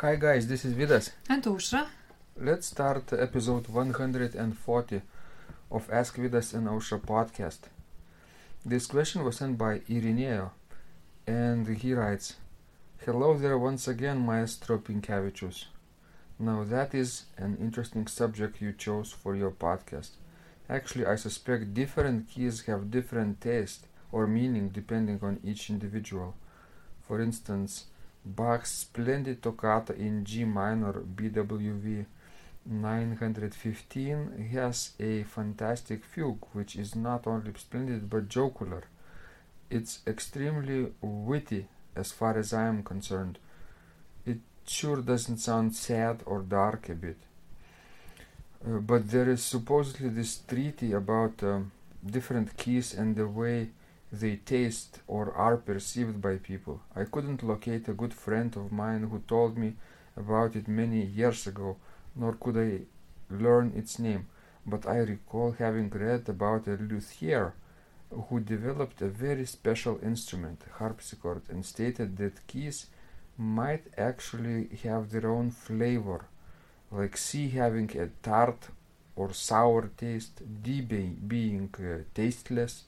Hi guys, this is Vidas. And Aušra. Let's start episode 140 of Ask Vidas and Ausra podcast. This question was sent by Irineo, and he writes, Hello there once again, Maestro Pinkevičius. Now that is an interesting subject you chose for your podcast. Actually, I suspect different keys have different taste or meaning depending on each individual. For instance, Bach's splendid toccata in G minor BWV 915 has a fantastic fugue which is not only splendid but jocular. It's extremely witty as far as I am concerned. It sure doesn't sound sad or dark a bit. Uh, but there is supposedly this treaty about um, different keys and the way they taste or are perceived by people. I couldn't locate a good friend of mine who told me about it many years ago, nor could I learn its name, but I recall having read about a luthier who developed a very special instrument, harpsichord, and stated that keys might actually have their own flavor, like C having a tart or sour taste, D being uh, tasteless,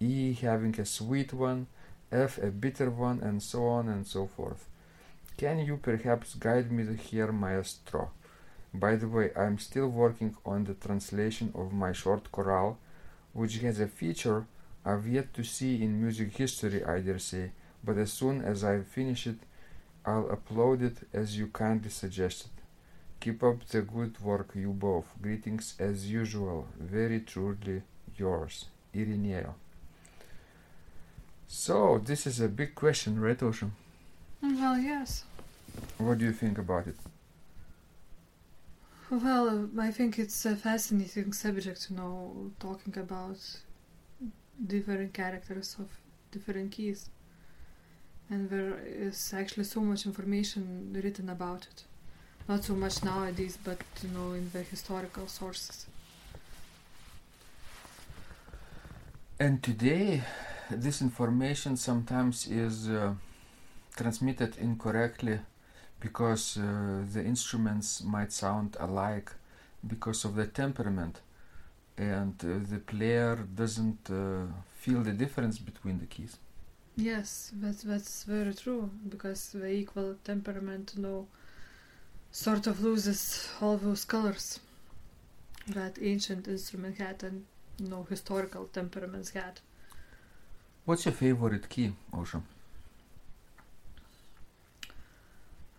E having a sweet one, F a bitter one, and so on and so forth. Can you perhaps guide me here, maestro? By the way, I'm still working on the translation of my short chorale, which has a feature I've yet to see in music history, I dare say, but as soon as I finish it, I'll upload it as you kindly suggested. Keep up the good work, you both. Greetings as usual. Very truly yours, Irineo. So, this is a big question, right, Aušra? Mm, well, yes. What do you think about it? Well, uh, I think it's a fascinating subject, you know, talking about different characters of different keys. And there is actually so much information written about it. Not so much nowadays, but, you know, in the historical sources. And today, this information sometimes is uh, transmitted incorrectly because uh, the instruments might sound alike because of the temperament. And uh, the player doesn't uh, feel the difference between the keys. Yes that's that's very true because the equal temperament know sort of loses all those colors that ancient instrument had and know historical temperaments had What's your favorite key, Aušra?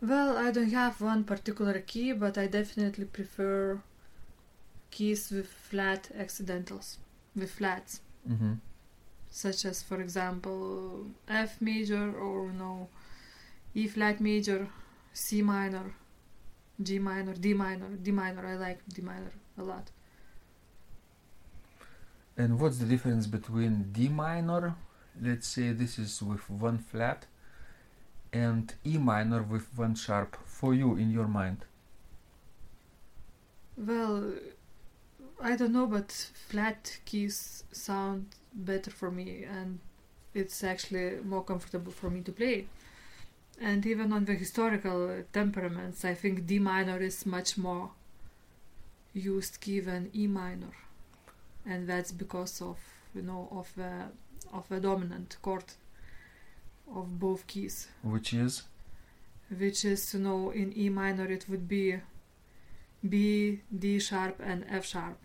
Well, I don't have one particular key, but I definitely prefer keys with flat accidentals, with flats, Mm-hmm. such as, for example, F major or no, E flat major, C minor, G minor, D minor, D minor. I like D minor a lot. And what's the difference between D minor, let's say this is with one flat, and E minor with one sharp for you in your mind? Well, I don't know, but flat keys sound better for me, and it's actually more comfortable for me to play. And even on the historical temperaments, I think D minor is much more used key than E minor, and that's because of you know of the of a dominant chord of both keys Which is which is you know in E minor it would be B, D sharp, and F sharp.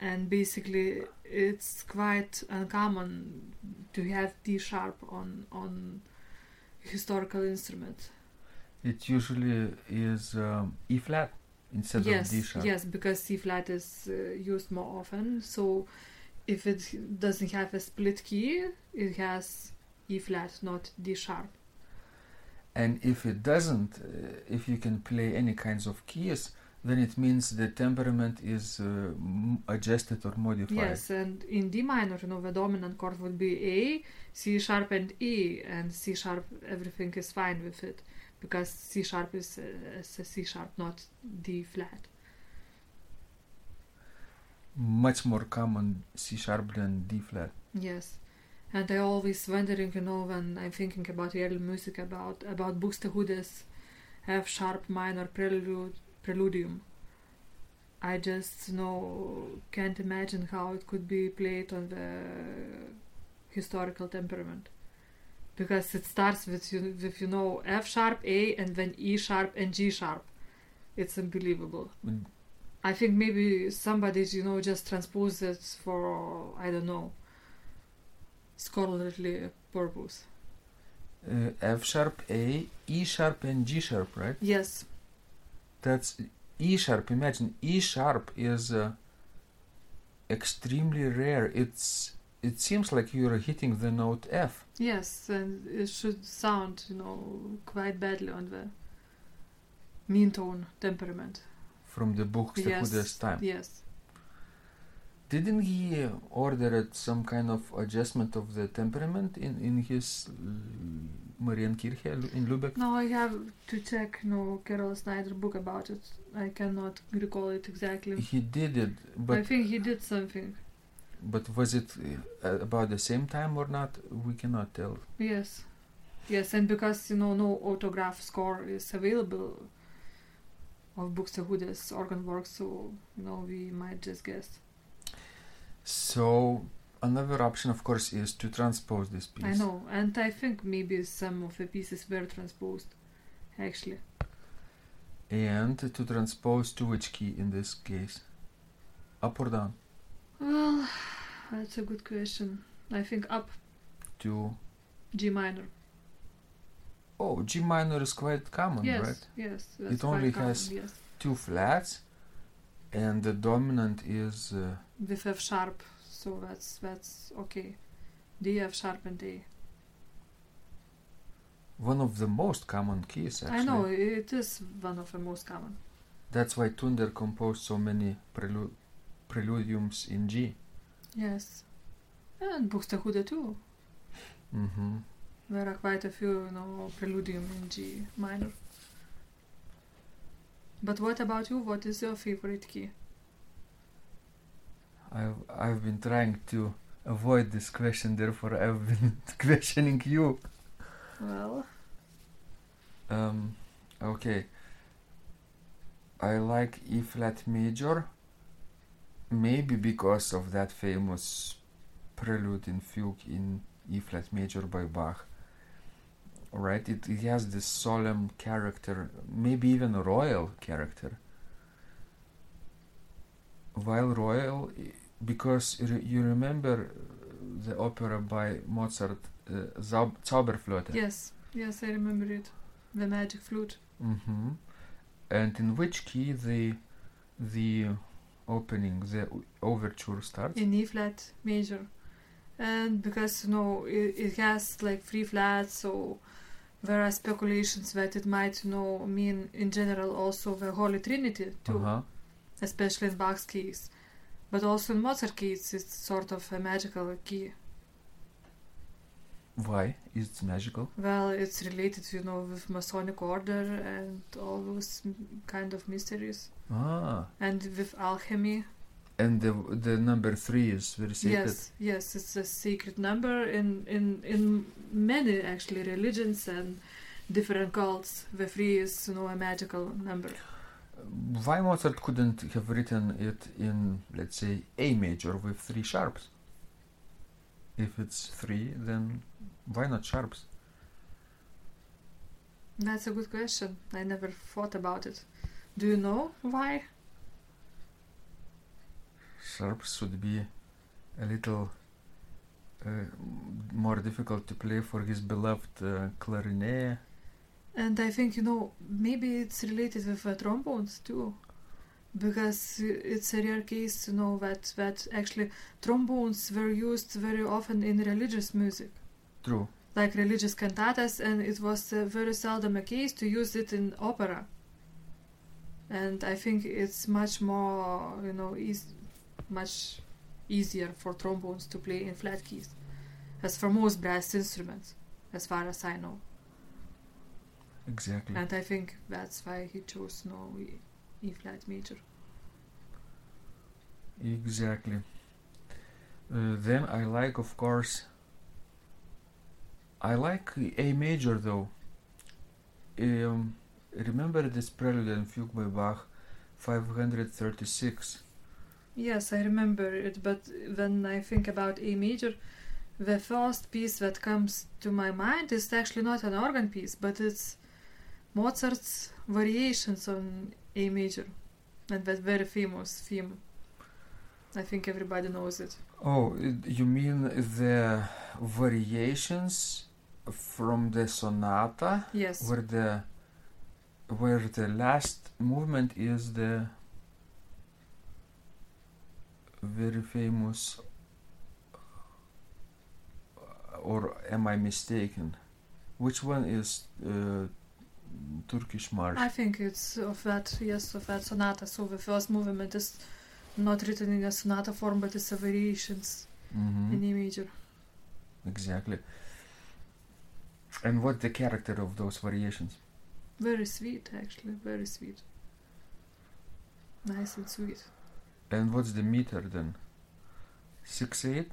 And basically, it's quite uncommon to have D sharp on on historical instrument. it usually is um, E flat instead yes, of D sharp. yes, because C flat is uh, used more often. So, if it doesn't have a split key, it has E flat, not D sharp. And if it doesn't, uh, if you can play any kinds of keys, then it means the temperament is uh, m- adjusted or modified. Yes, and in D minor, you know, the dominant chord would be A, C sharp, and E, and C sharp, everything is fine with it because C sharp is is a C sharp, not D flat. Much more common C sharp than D flat. Yes, And I always wondering, you know, when I'm thinking about early music about about Buxtehude's F sharp minor prelude preludium. I just you know can't imagine how it could be played on the historical temperament because it starts with you with you know F sharp A and then E sharp and G sharp. It's unbelievable. Mm. I think maybe somebody you know just transposed it for I don't know scholarly purpose. Uh, F sharp, A, E sharp, and G sharp, right? Yes, That's E sharp. Imagine E sharp is uh, extremely rare. It's it seems like you're hitting the note F. yes, and it should sound you know quite badly on the mean tone temperament. From the Buxtehude's Yes, time. yes. Didn't he order some kind of adjustment of the temperament in in his Marienkirche in Lübeck? No, I have to check no Kerala Snyder book about it. I cannot recall it exactly. He did it, but I think he did something. but was it uh, about the same time or not? We cannot tell. Yes, yes, and because you know no autograph score is available of Buxtehude's organ work, so you know we might just guess. So another option, of course, is to transpose this piece. I know, and I think maybe some of the pieces were transposed, actually. And to transpose to which key in this case? Up or down? Well, that's a good question. I think up To G minor. Oh, G minor is quite common, yes, right? yes. That's It only common, has- yes. Two flats, and the dominant is uh, with F sharp, so that's that's okay. D F sharp and A. one of the most common keys. Actually, I know it is one of the most common. That's why Tunder composed so many prelu- preludiums in G. Yes, and Buxtehude too. Mm-hmm. There are quite a few, you know, preludium in G minor. But what about you? What is your favorite key? I've I've been trying to avoid this question, therefore I've been questioning you. Well, Um, okay. I like E flat major, maybe because of that famous prelude in fugue in E flat major by Bach. Right? It, it has this solemn character, maybe even a royal character. While royal, because you remember the opera by Mozart, uh, Zauberflöte. yes, yes, I remember it. The magic flute. Mm-hmm. And in which key the the opening, the overture starts? in E flat major, and because you know it, it has like three flats, so there are speculations that it might you know mean in general also the Holy Trinity too, Uh-huh. especially in Bach's case, but also in Mozart case it's sort of a magical key. Why is it magical? Well, it's related you know with Masonic order and all those kind of mysteries, Ah, and with alchemy. And the the number three is very sacred. Yes, yes, it's a sacred number in in in many actually religions and different cults. The three is you know a magical number. Why Mozart couldn't have written it in, let's say, A major with three sharps? If it's three, then why not sharps? That's a good question. I never thought about it. Do you know why? Sharps would be a little uh, more difficult to play for his beloved uh, clarinet. And I think you know maybe it's related with uh, trombones too, because it's a rare case you know that that actually trombones were used very often in religious music. True. like religious cantatas, and it was uh, very seldom a case to use it in opera. And I think it's much more, you know, eas much easier for trombones to play in flat keys, as for most brass instruments, as far as I know. Exactly. And I think that's why he chose no E, e flat major. Exactly. Uh, then I like, of course, I like A major though. Um, remember this prelude and fugue by Bach, 536. Yes, I remember it, but when I think about A major, the first piece that comes to my mind is actually not an organ piece, but it's Mozart's variations on A major, and that very famous theme. I think everybody knows it. Oh, you mean the variations from the sonata, Yes. where the where the last movement is the very famous or am I mistaken? Which one is uh, Turkish march? I think it's of that, yes, of that sonata. So the first movement is not written in a sonata form, but it's a variations Mhm. in E major. Exactly. And what's the character of those variations? Very sweet, actually, very sweet. Nice and sweet. And what's the meter then? Six eight.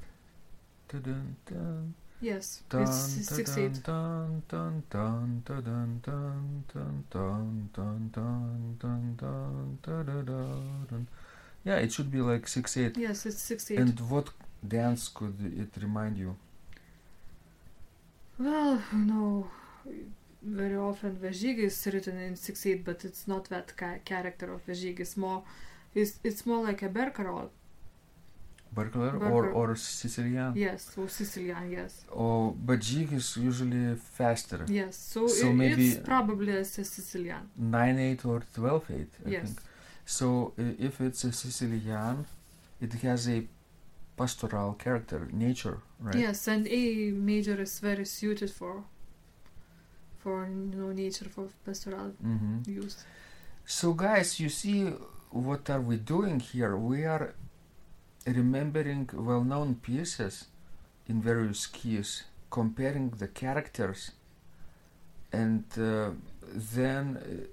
Dun dun Yes, dun it's six eight. dun dun dun dun dun dun dun dun dun dun dun dun dun dun dun. Yeah, it should be like six eight. Yes, it's six eight. And what dance could it remind you? well, know, very often the jig is written in six eight, but it's not that ca- character of the jig. It's more, it's it's more like a barcarolle. Burglar or or Sicilian? Yes, or Sicilian. Yes, Oh, but jig is usually faster. yes. So, So it, maybe- it's probably a Sicilian. Nine eight or twelve eight. I Yes. think. So uh, if it's a Sicilian, it has a pastoral character, nature, right? Yes, and A major is very suited for for you know nature for pastoral hmm use. So guys, you see what are we doing here? We are remembering well-known pieces in various keys, comparing the characters, and uh, then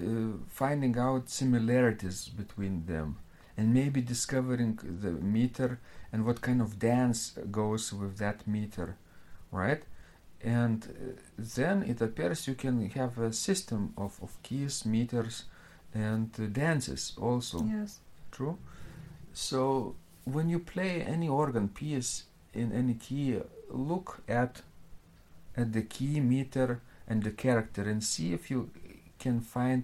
uh, uh, finding out similarities between them, and maybe discovering the meter and what kind of dance goes with that meter, right? And uh, then it appears you can have a system of, of keys, meters, and uh, dances also. Yes. True. So when you play any organ piece in any key, look at at the key meter and the character and see if you can find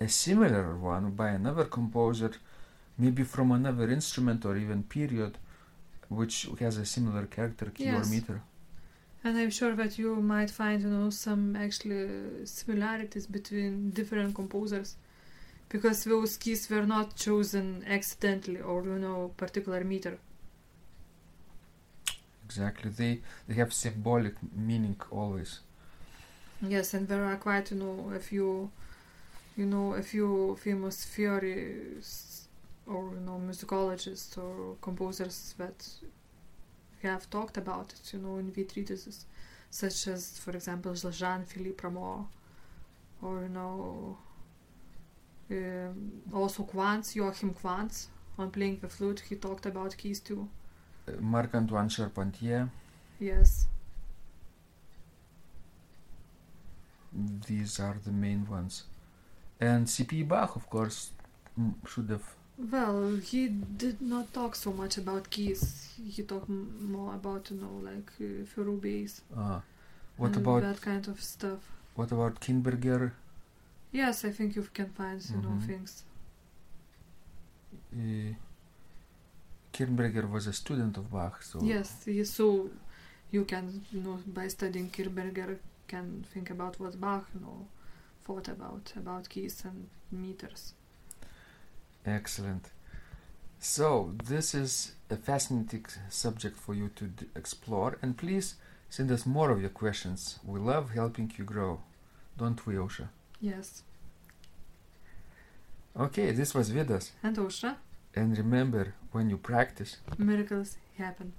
a similar one by another composer, maybe from another instrument or even period, which has a similar character key Yes. or meter. And I'm sure that you might find, you know, some actually similarities between different composers, because those keys were not chosen accidentally or you know particular meter. Exactly. They they have symbolic meaning always. Yes, and there are quite, you know, a few, you know, a few famous theories or you know musicologists or composers that have talked about it, you know, in the treatises, such as, for example, Jean-Philippe Rameau, or you know, um, also Quantz, Joachim Quantz, on playing the flute, he talked about keys too. Uh, Marc-Antoine Charpentier. Yes, These are the main ones. And C.P. Bach, of course, should have. Well, he did not talk so much about keys. He talked m- more about, you know, like uh, thorough bass Uh, what about that kind of stuff. what about Kirnberger? Yes, I think you can find, you know, Mhm. things. Uh, Kirnberger was a student of Bach, so Yes, so you can, you know, by studying Kirnberger, can think about what Bach, you know, thought about about keys and meters. Excellent. So this is a fascinating subject for you to d- explore, and please send us more of your questions. We love helping you grow, don't we, Aušra? Yes, Okay, this was Vidas, and Aušra, and remember, when you practice, miracles happen.